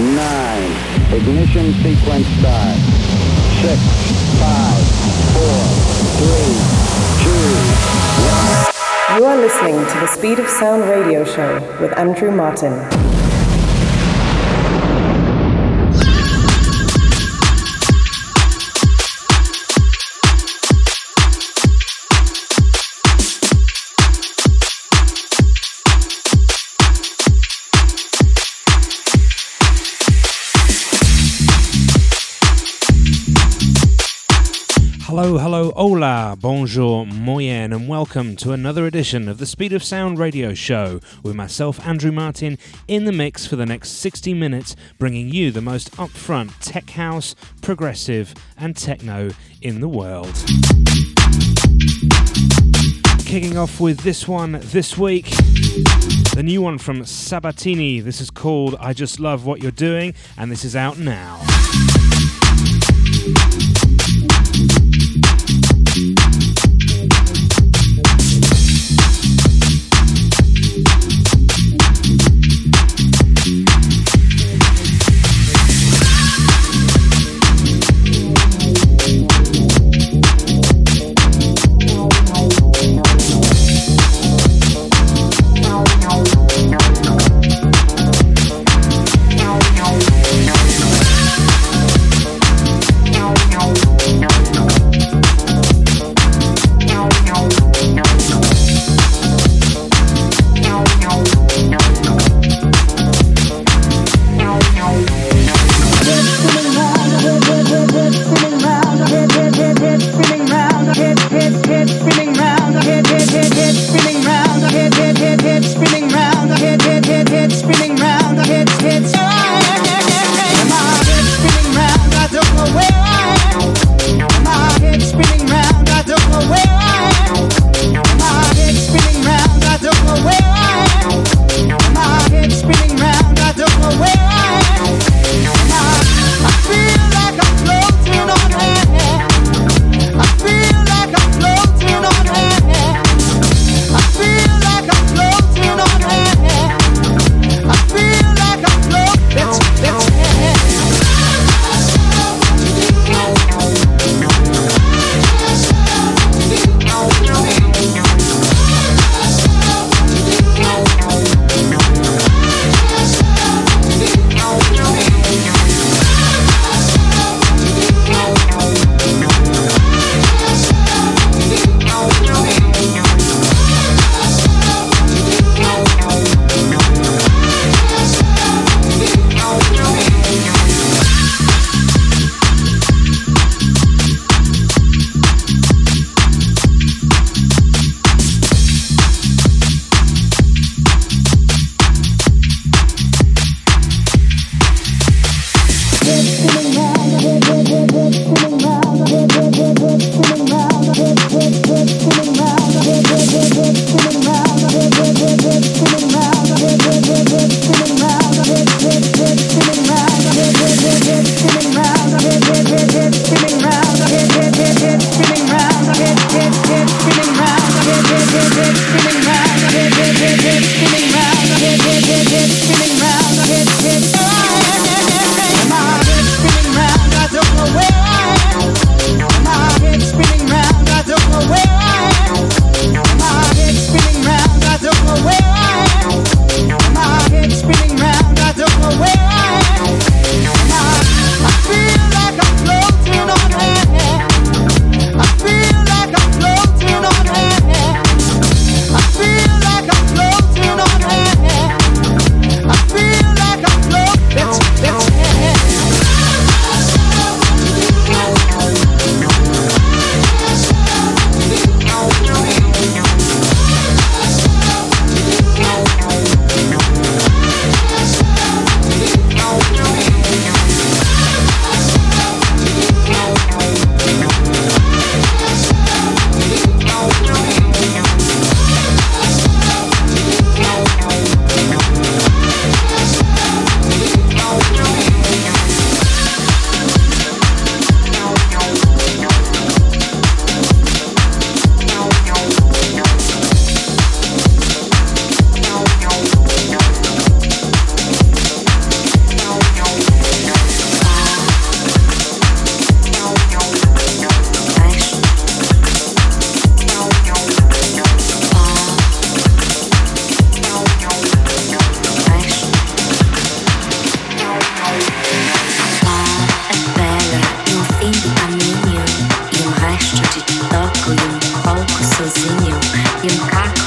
nine. Ignition sequence start. Six, five, four, three, two, one. You are listening to the Speed of Sound radio show with Andrew Martin. Hello, hello, hola, bonjour, moyen, and welcome to another edition of the Speed of Sound radio show with myself, Andrew Martin, in the mix for the next 60 minutes, bringing you the most upfront tech house, progressive, and techno in the world. Kicking off with this one this week, the new one from Sabatini. This is called I Just Love What You're Doing, and this is out. Now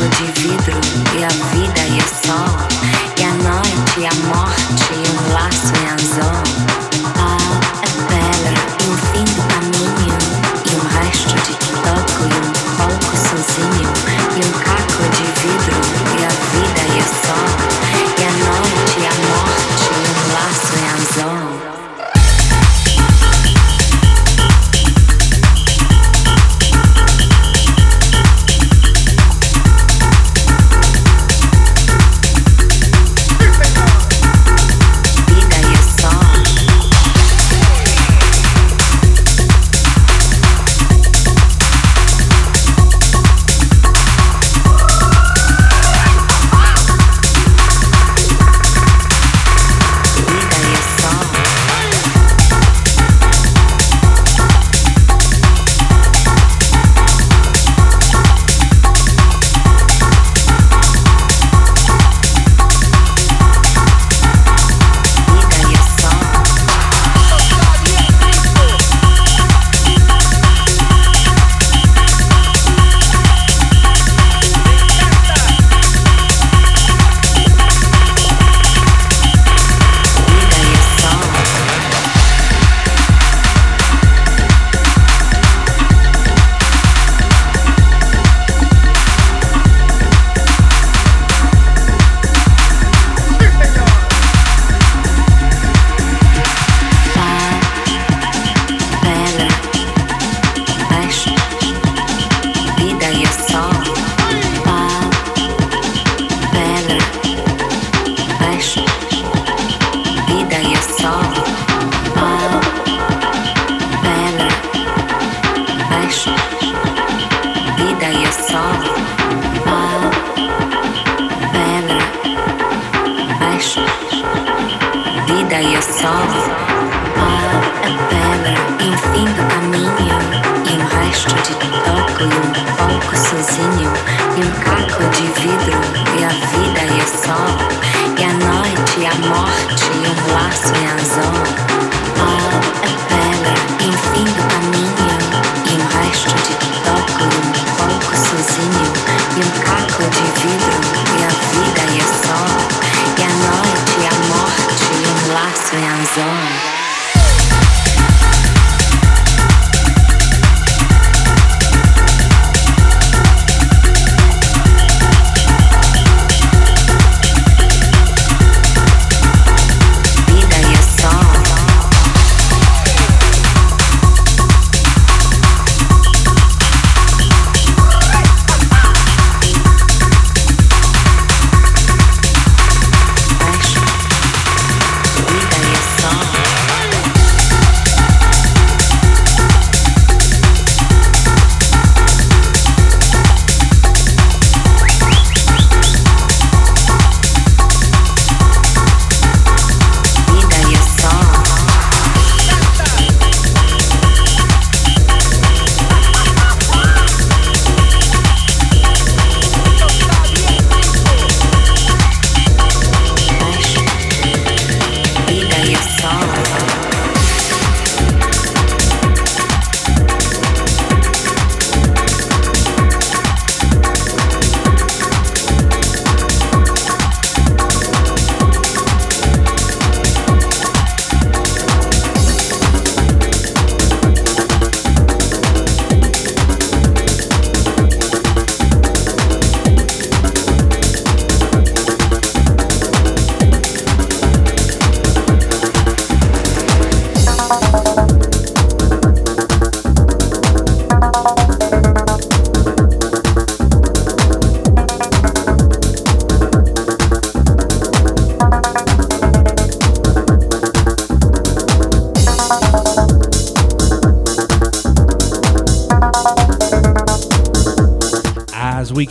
Technology a pedra, e fim do caminho. Um resto de toco um pouco sozinho. Um caco de vidro, e a vida e só, sol. E a noite e a morte, e um laço e a pedra, e fim do caminho. E resto de toco e um pouco sozinho. Um caco de vidro, e a vida bizarre.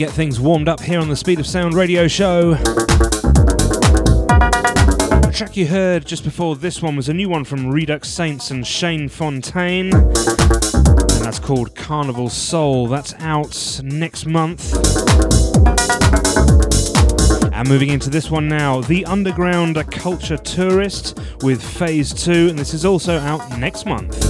get things warmed up here on the Speed of Sound radio show. The track you heard just before this one was a new one from Redux Saints and Shane Fontaine. And that's called Carnival Soul. That's out next month. And moving into this one now, The Underground Culture Tourist with Phase 2, and this is also out next month.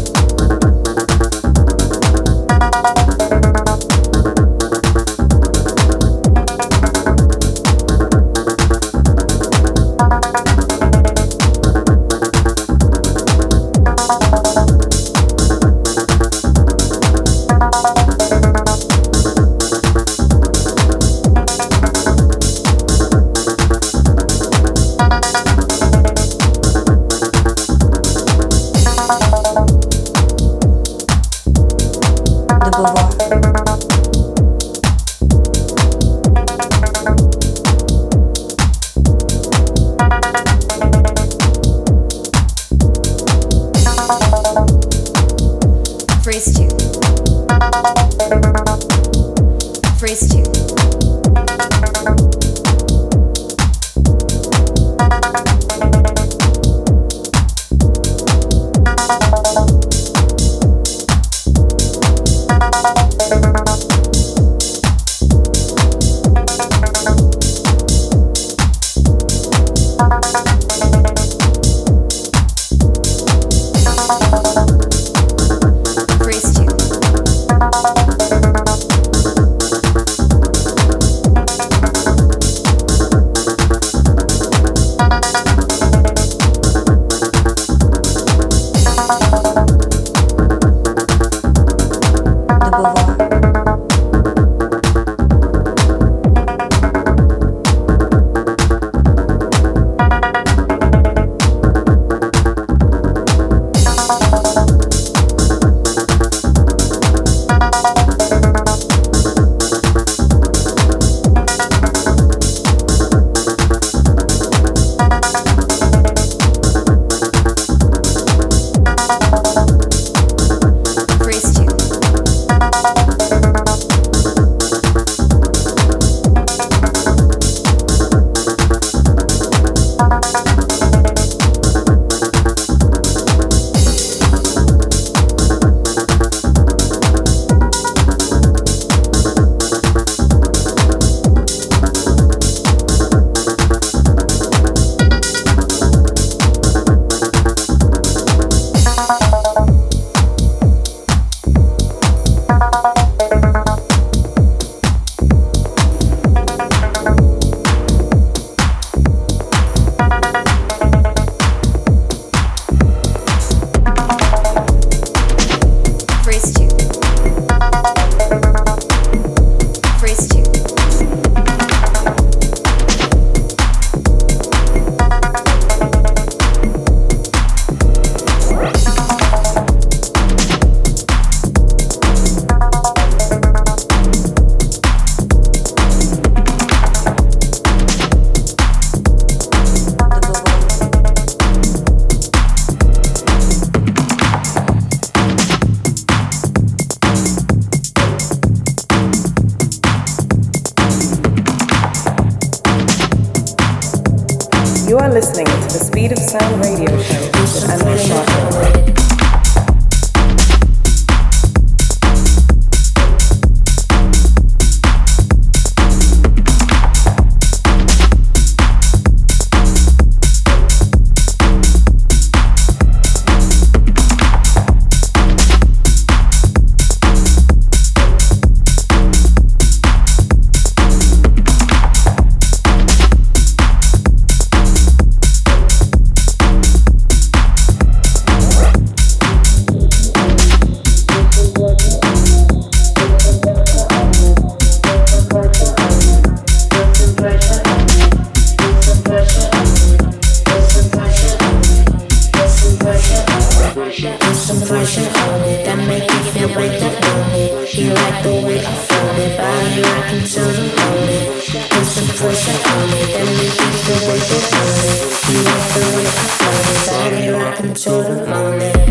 shoulder on it.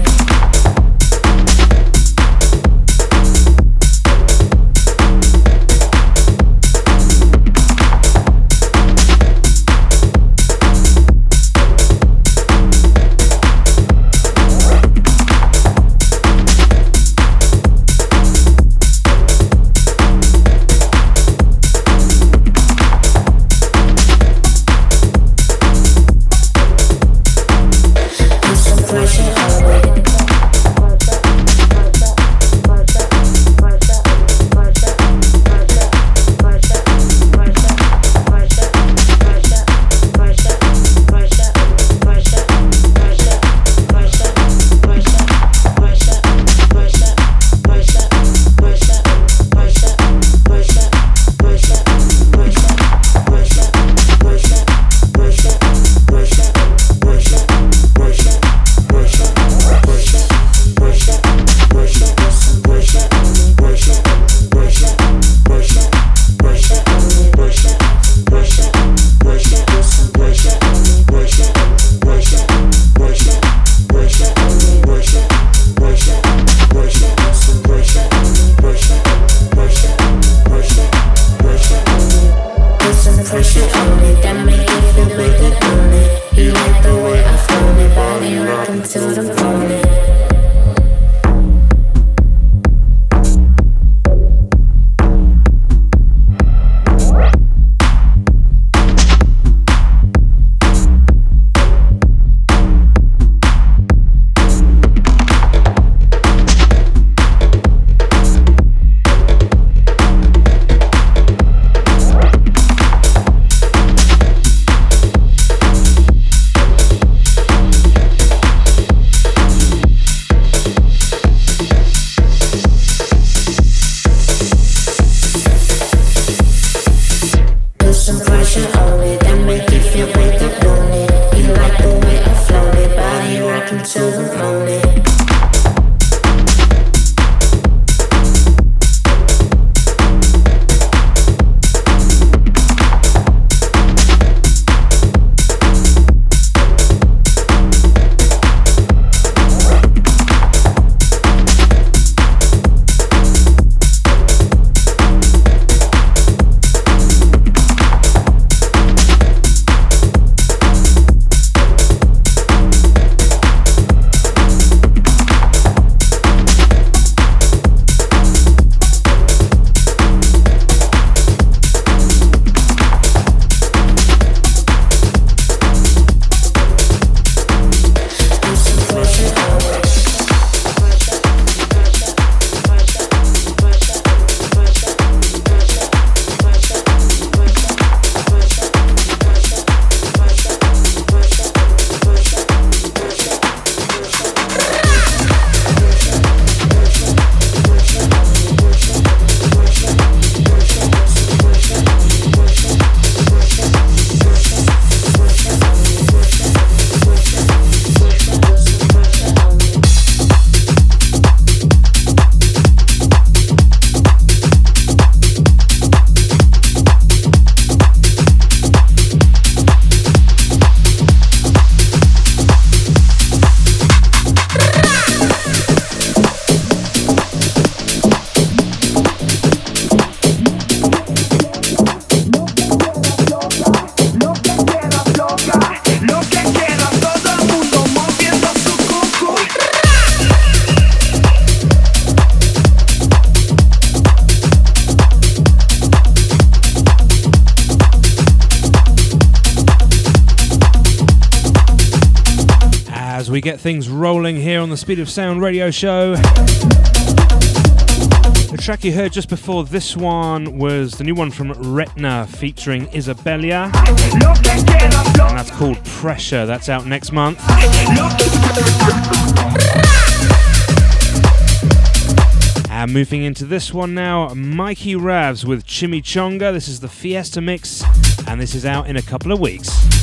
Things rolling here on the Speed of Sound radio show. The track you heard just before this one was the new one from Retna featuring Isabella. And that's called Pressure. That's out next month. And moving into this one now, Mikey Ravs with Chimichanga. This is the Fiesta mix, and this is out in a couple of weeks.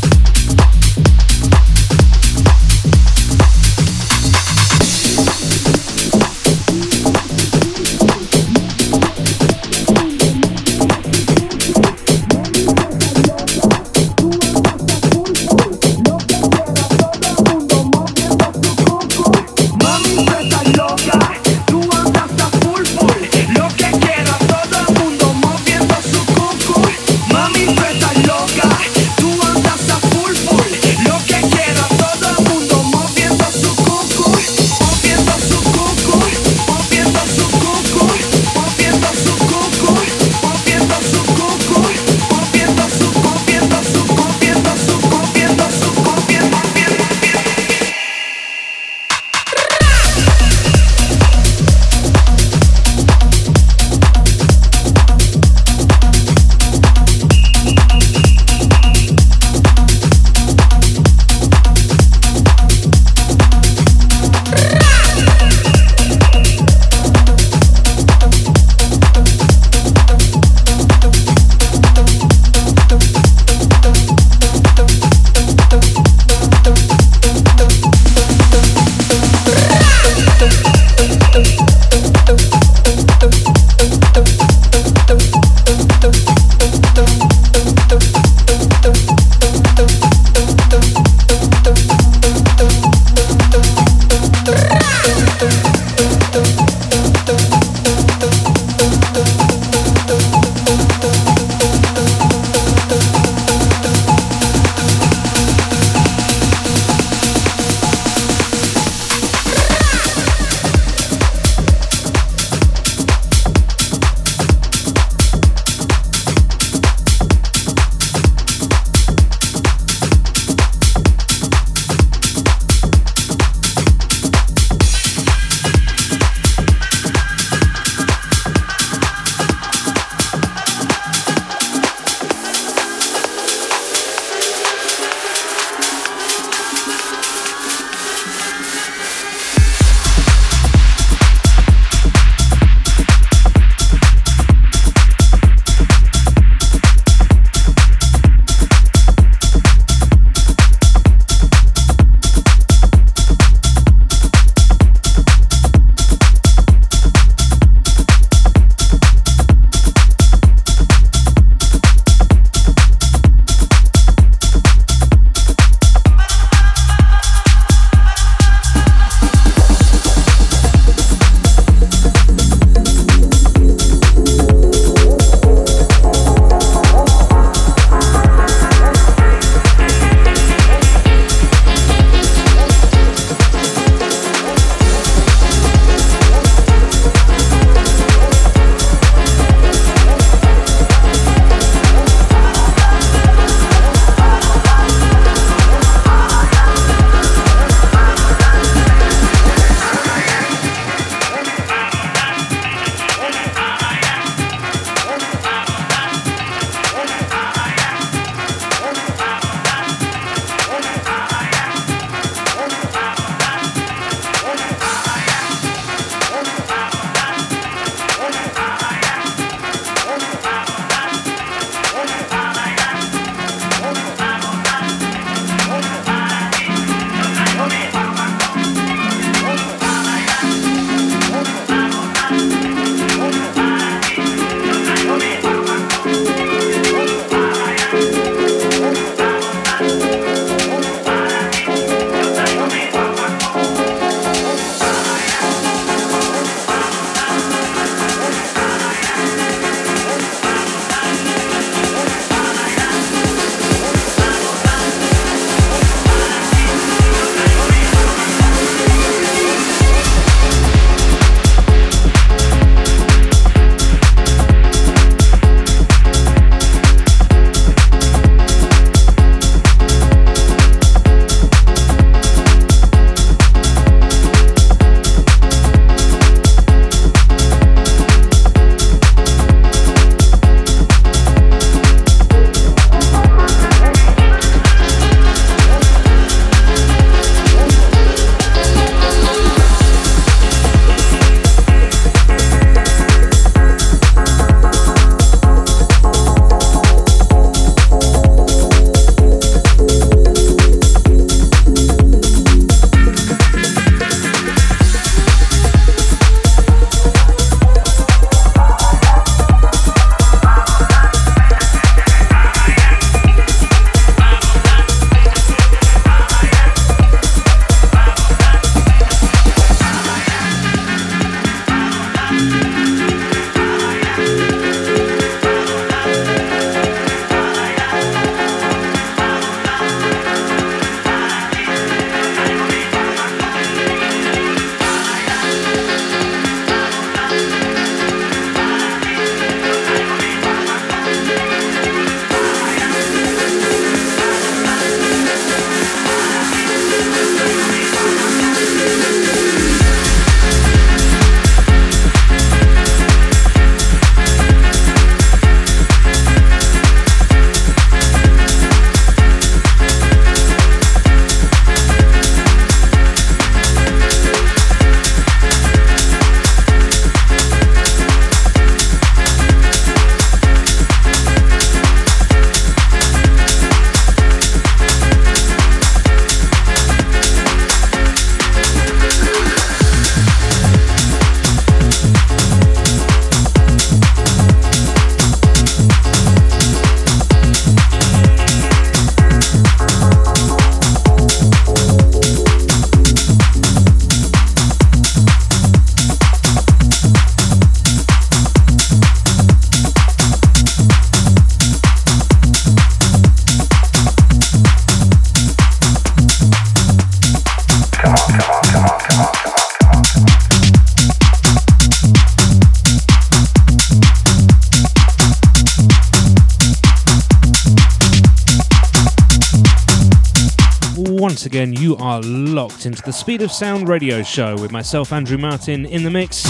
You are locked into the Speed of Sound radio show with myself, Andrew Martin, in the mix.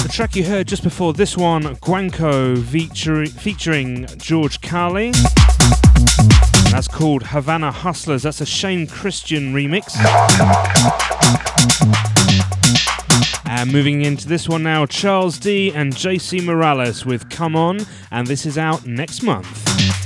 The track you heard just before this one, Guanco featuring, George Carlin. That's called Havana Hustlers. That's a Shane Christian remix. And moving into this one now, Charles D and JC Morales with Come On, and this is out next month.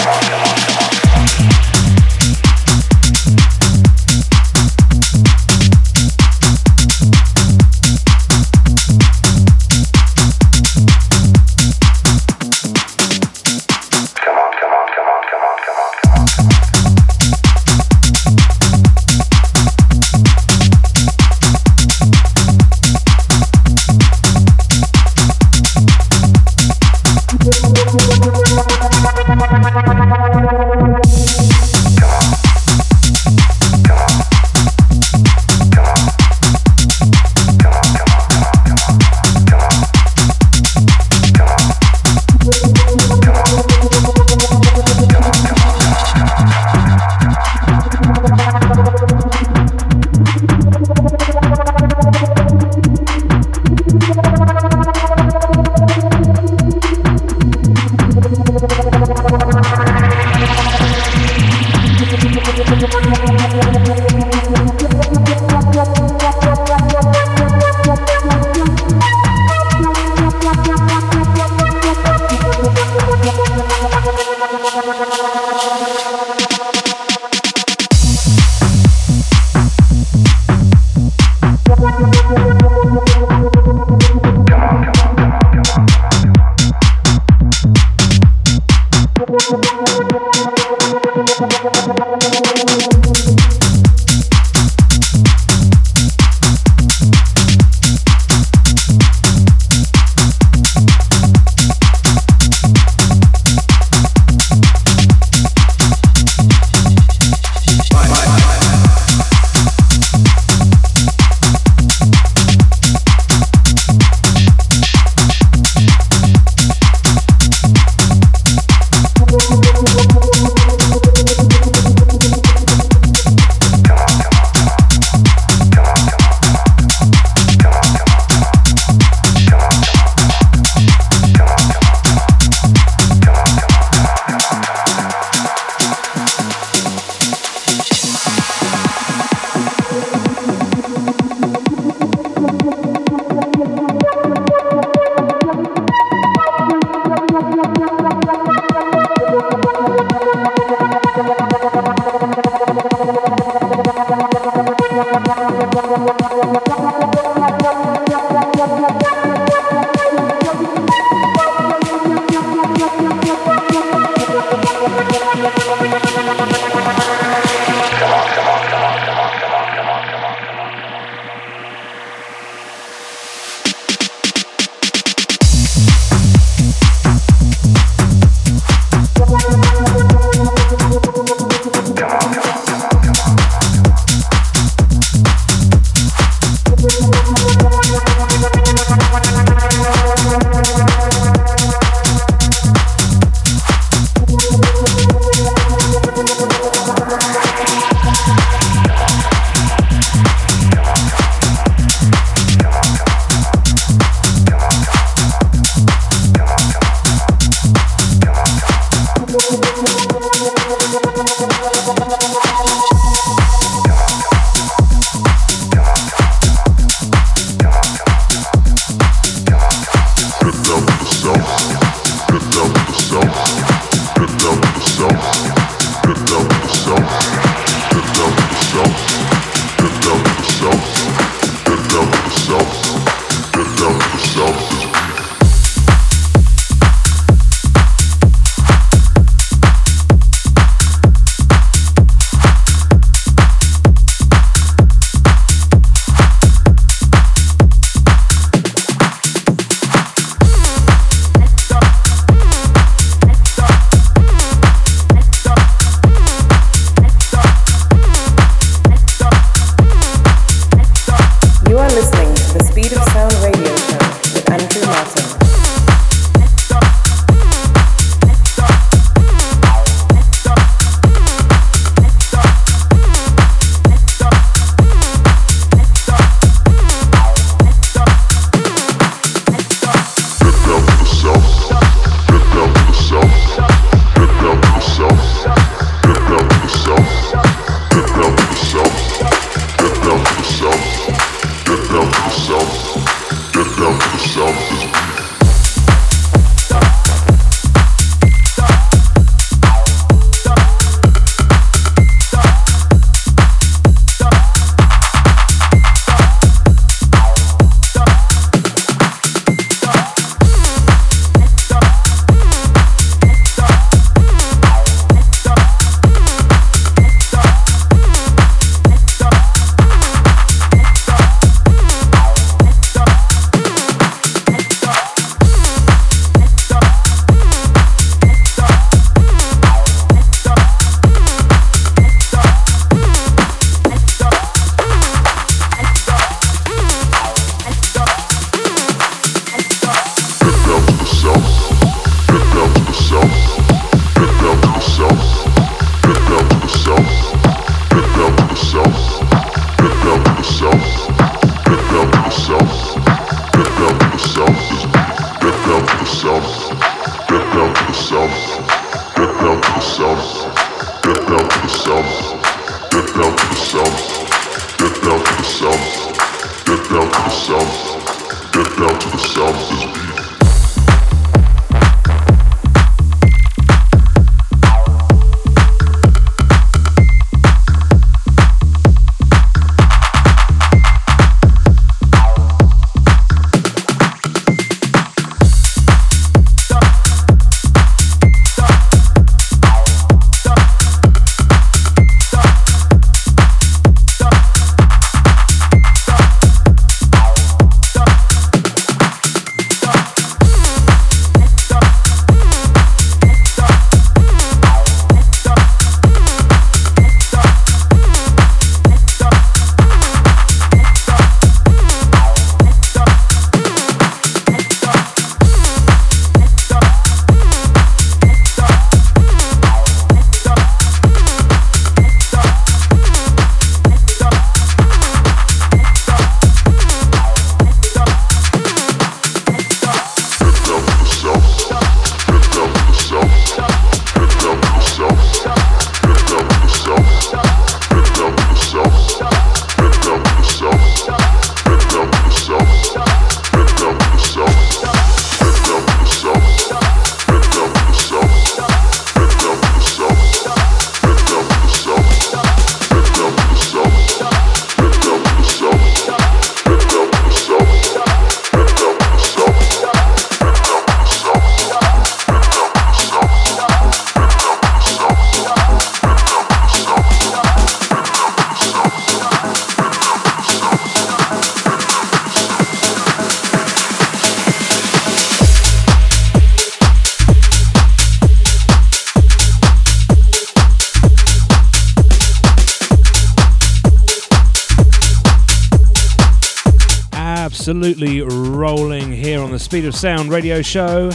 Speed of Sound radio show.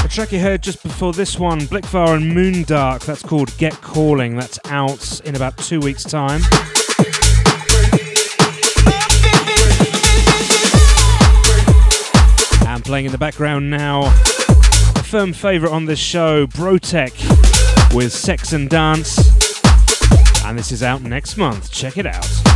The track you heard just before this one, Blickfire and Moondark, that's called Get Calling. That's out in about two weeks' time. And playing in the background now, a firm favourite on this show, Brotech with Sex and Dance. And this is out next month. Check it out.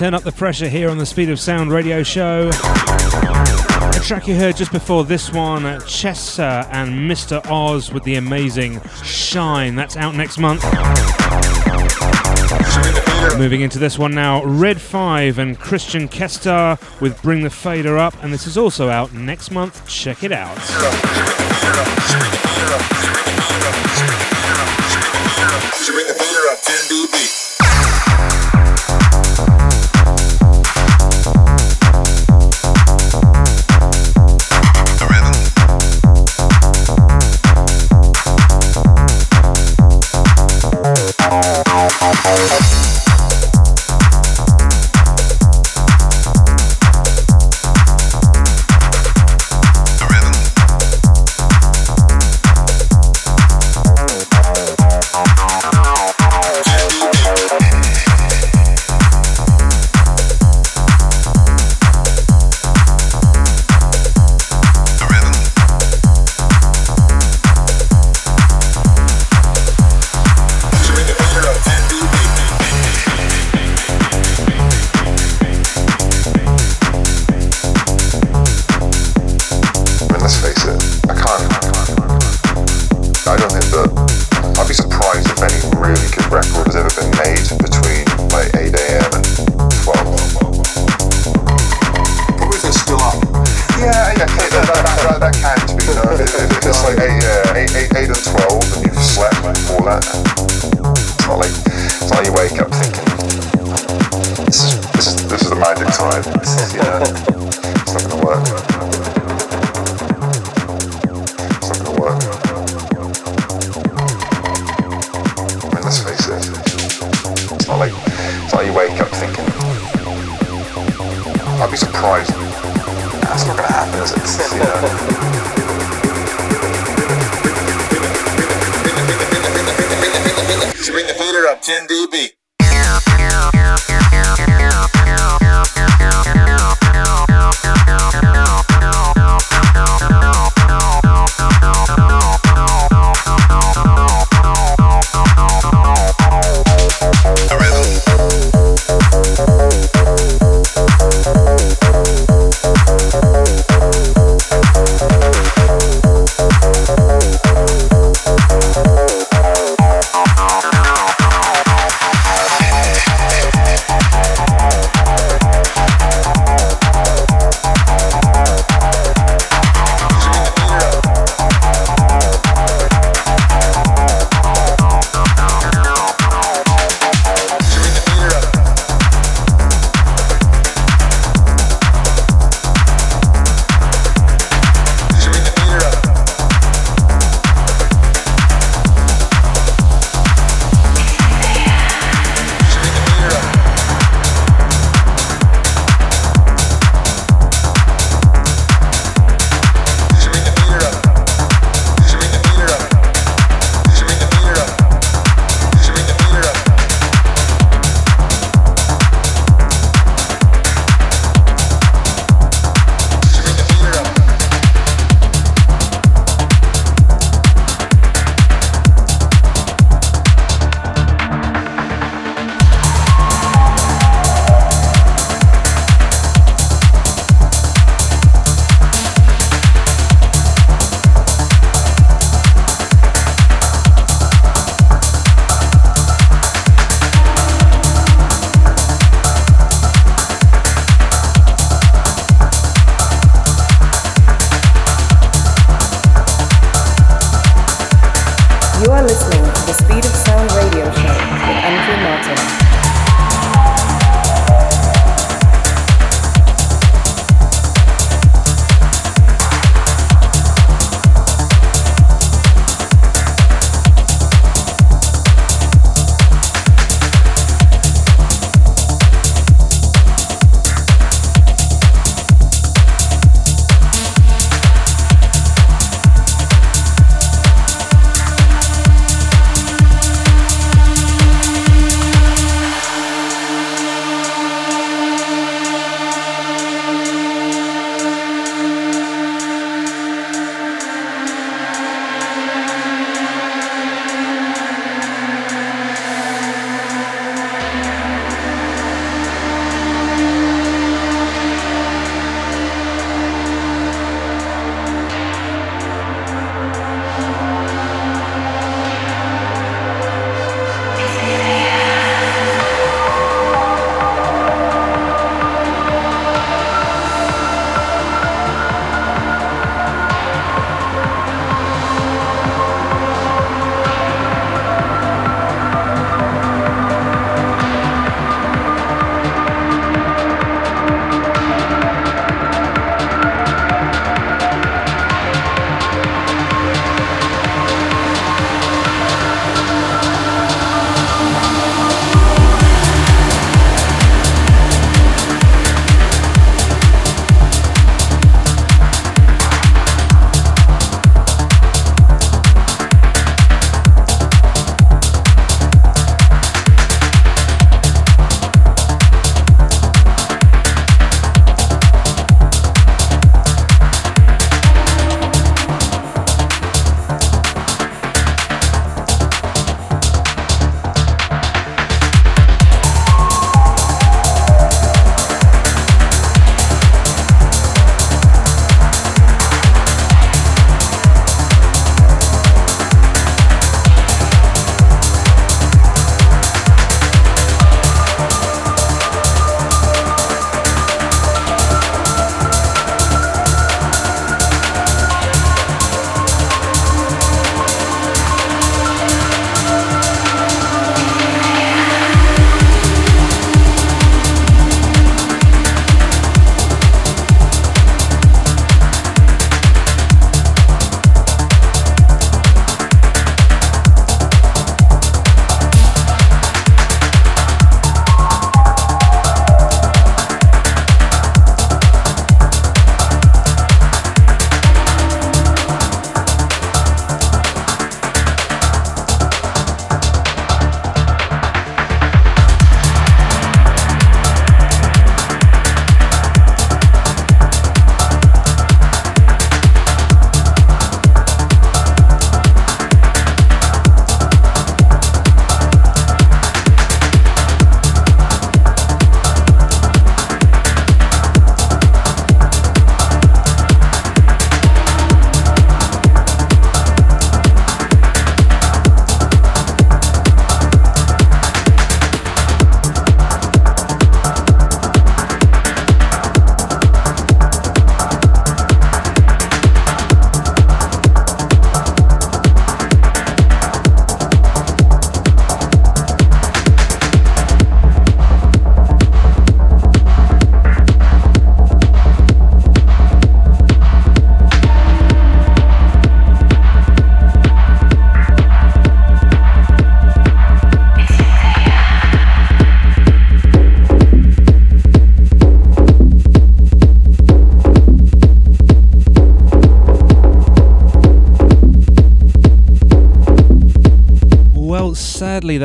Turn up the pressure here on the Speed of Sound radio show. A track you heard just before this one, Chester and Mr. Oz with the amazing Shine. That's out next month. Moving into this one now, Red 5 and Christian Kester with Bring the Fader Up, and this is also out next month. Check it out. Bring the fader up 10 dB. I don't think that uh, I'd be surprised.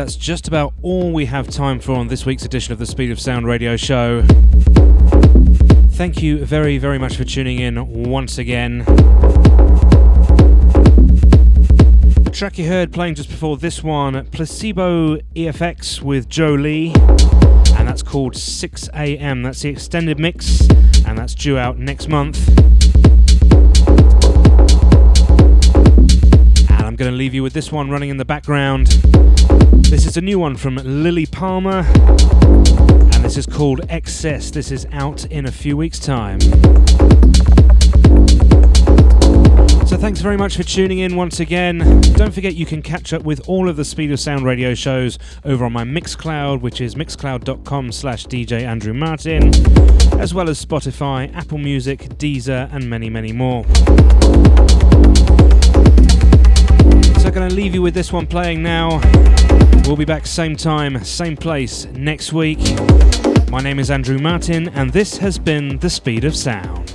That's just about all we have time for on this week's edition of the Speed of Sound radio show. Thank you very, very much for tuning in once again. The track you heard playing just before this one, Placebo EFX with Joe Lee, and that's called 6 a.m. That's the extended mix, and that's due out next month. Going to leave you with this one running in the background. This is a new one from Lilly Palmer, and this is called Excess. This is out in a few weeks' time. So thanks very much for tuning in once again. Don't forget you can catch up with all of the Speed of Sound radio shows over on my Mixcloud, which is mixcloud.com slash DJ Andrew Martin, as well as Spotify, Apple Music, Deezer, and many, many more. Going to leave you with this one playing now. We'll be back same time, same place next week. My name is Andrew Martin, and this has been The Speed of Sound.